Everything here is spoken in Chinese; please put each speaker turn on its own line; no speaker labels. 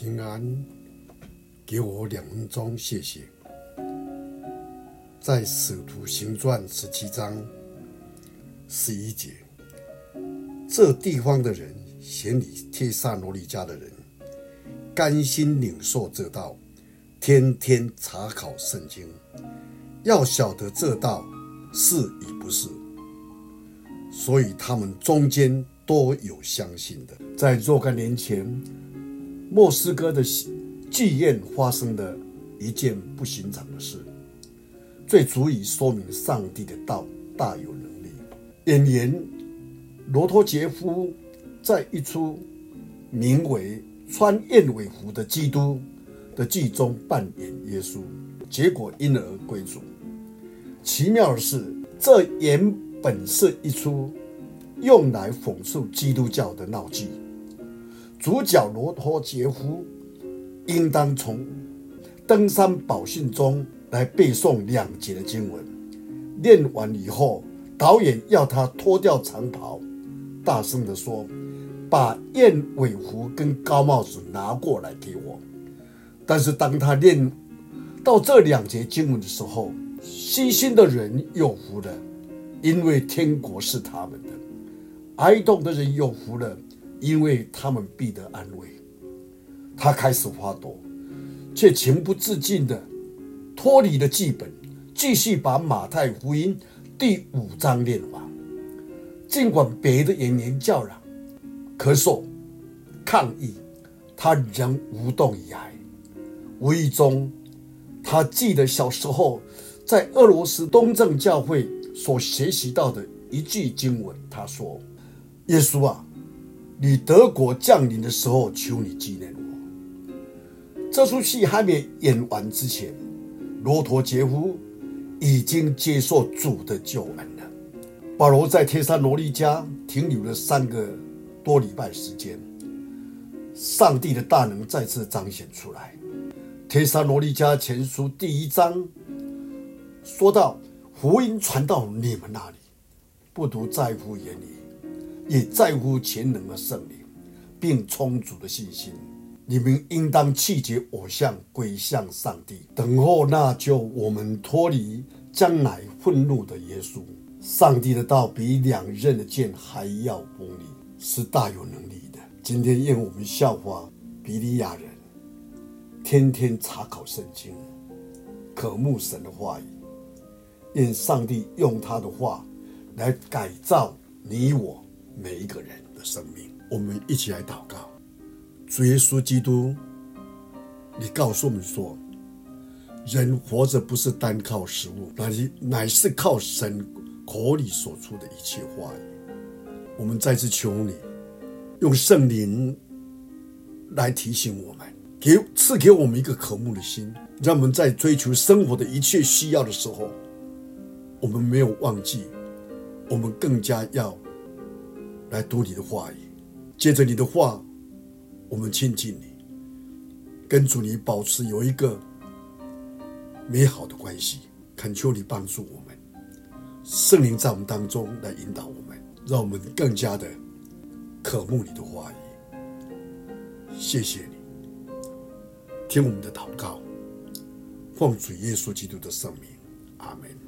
平安，给我两分钟，谢谢。在《使徒行传》十七章十一节，这地方的人，嫌你帖撒罗尼迦的人，甘心领受这道，天天查考圣经，要晓得这道是与不是。所以他们中间都有相信的。在若干年前，莫斯科的妓院发生了一件不寻常的事，最足以说明上帝的道大有能力。演员罗托杰夫在一出名为《穿燕尾服的基督》的剧中扮演耶稣，结果因而归主。奇妙的是，这原本是一出用来讽刺基督教的闹剧。主角罗托杰夫应当从登山宝训中来背诵两节的经文。练完以后，导演要他脱掉长袍，大声地说：“把燕尾服跟高帽子拿过来给我。”但是当他练到这两节经文的时候，细心的人有福了，因为天国是他们的；哀痛的人有福了。因为他们必得安慰，他开始发抖，却情不自禁地脱离了剧本，继续把马太福音第五章念完。尽管别的演员叫嚷、咳嗽、抗议，他仍无动于衷。无意中，他记得小时候在俄罗斯东正教会所学习到的一句经文，他说：“耶稣啊。”你德国降临的时候，求你纪念我。这出戏还没演完之前，罗陀杰夫已经接受主的救恩了。保罗在天山罗利家停留了三个多礼拜时间，上帝的大能再次彰显出来。天山罗利家前书第一章说到：“福音传到你们那里，不独在乎言语。”也在乎全能的圣灵，并充足的信心。你们应当弃绝偶像，归向上帝，等候那救我们脱离将来愤怒的耶稣。上帝的道比两刃的剑还要锋利，是大有能力的。今天愿我们效法比利亚人，天天查考圣经，渴慕神的话语。愿上帝用他的话来改造你我。每一个人的生命，我们一起来祷告。主耶稣基督，你告诉我们说，人活着不是单靠食物，乃是乃是靠神口里所出的一切话语。我们再次求你，用圣灵来提醒我们，给赐给我们一个渴慕的心，让我们在追求生活的一切需要的时候，我们没有忘记，我们更加要。来读你的话语，借着你的话，我们亲近你，跟主你保持有一个美好的关系。恳求你帮助我们，圣灵在我们当中来引导我们，让我们更加的渴慕你的话语。谢谢你，听我们的祷告，奉主耶稣基督的圣名，阿门。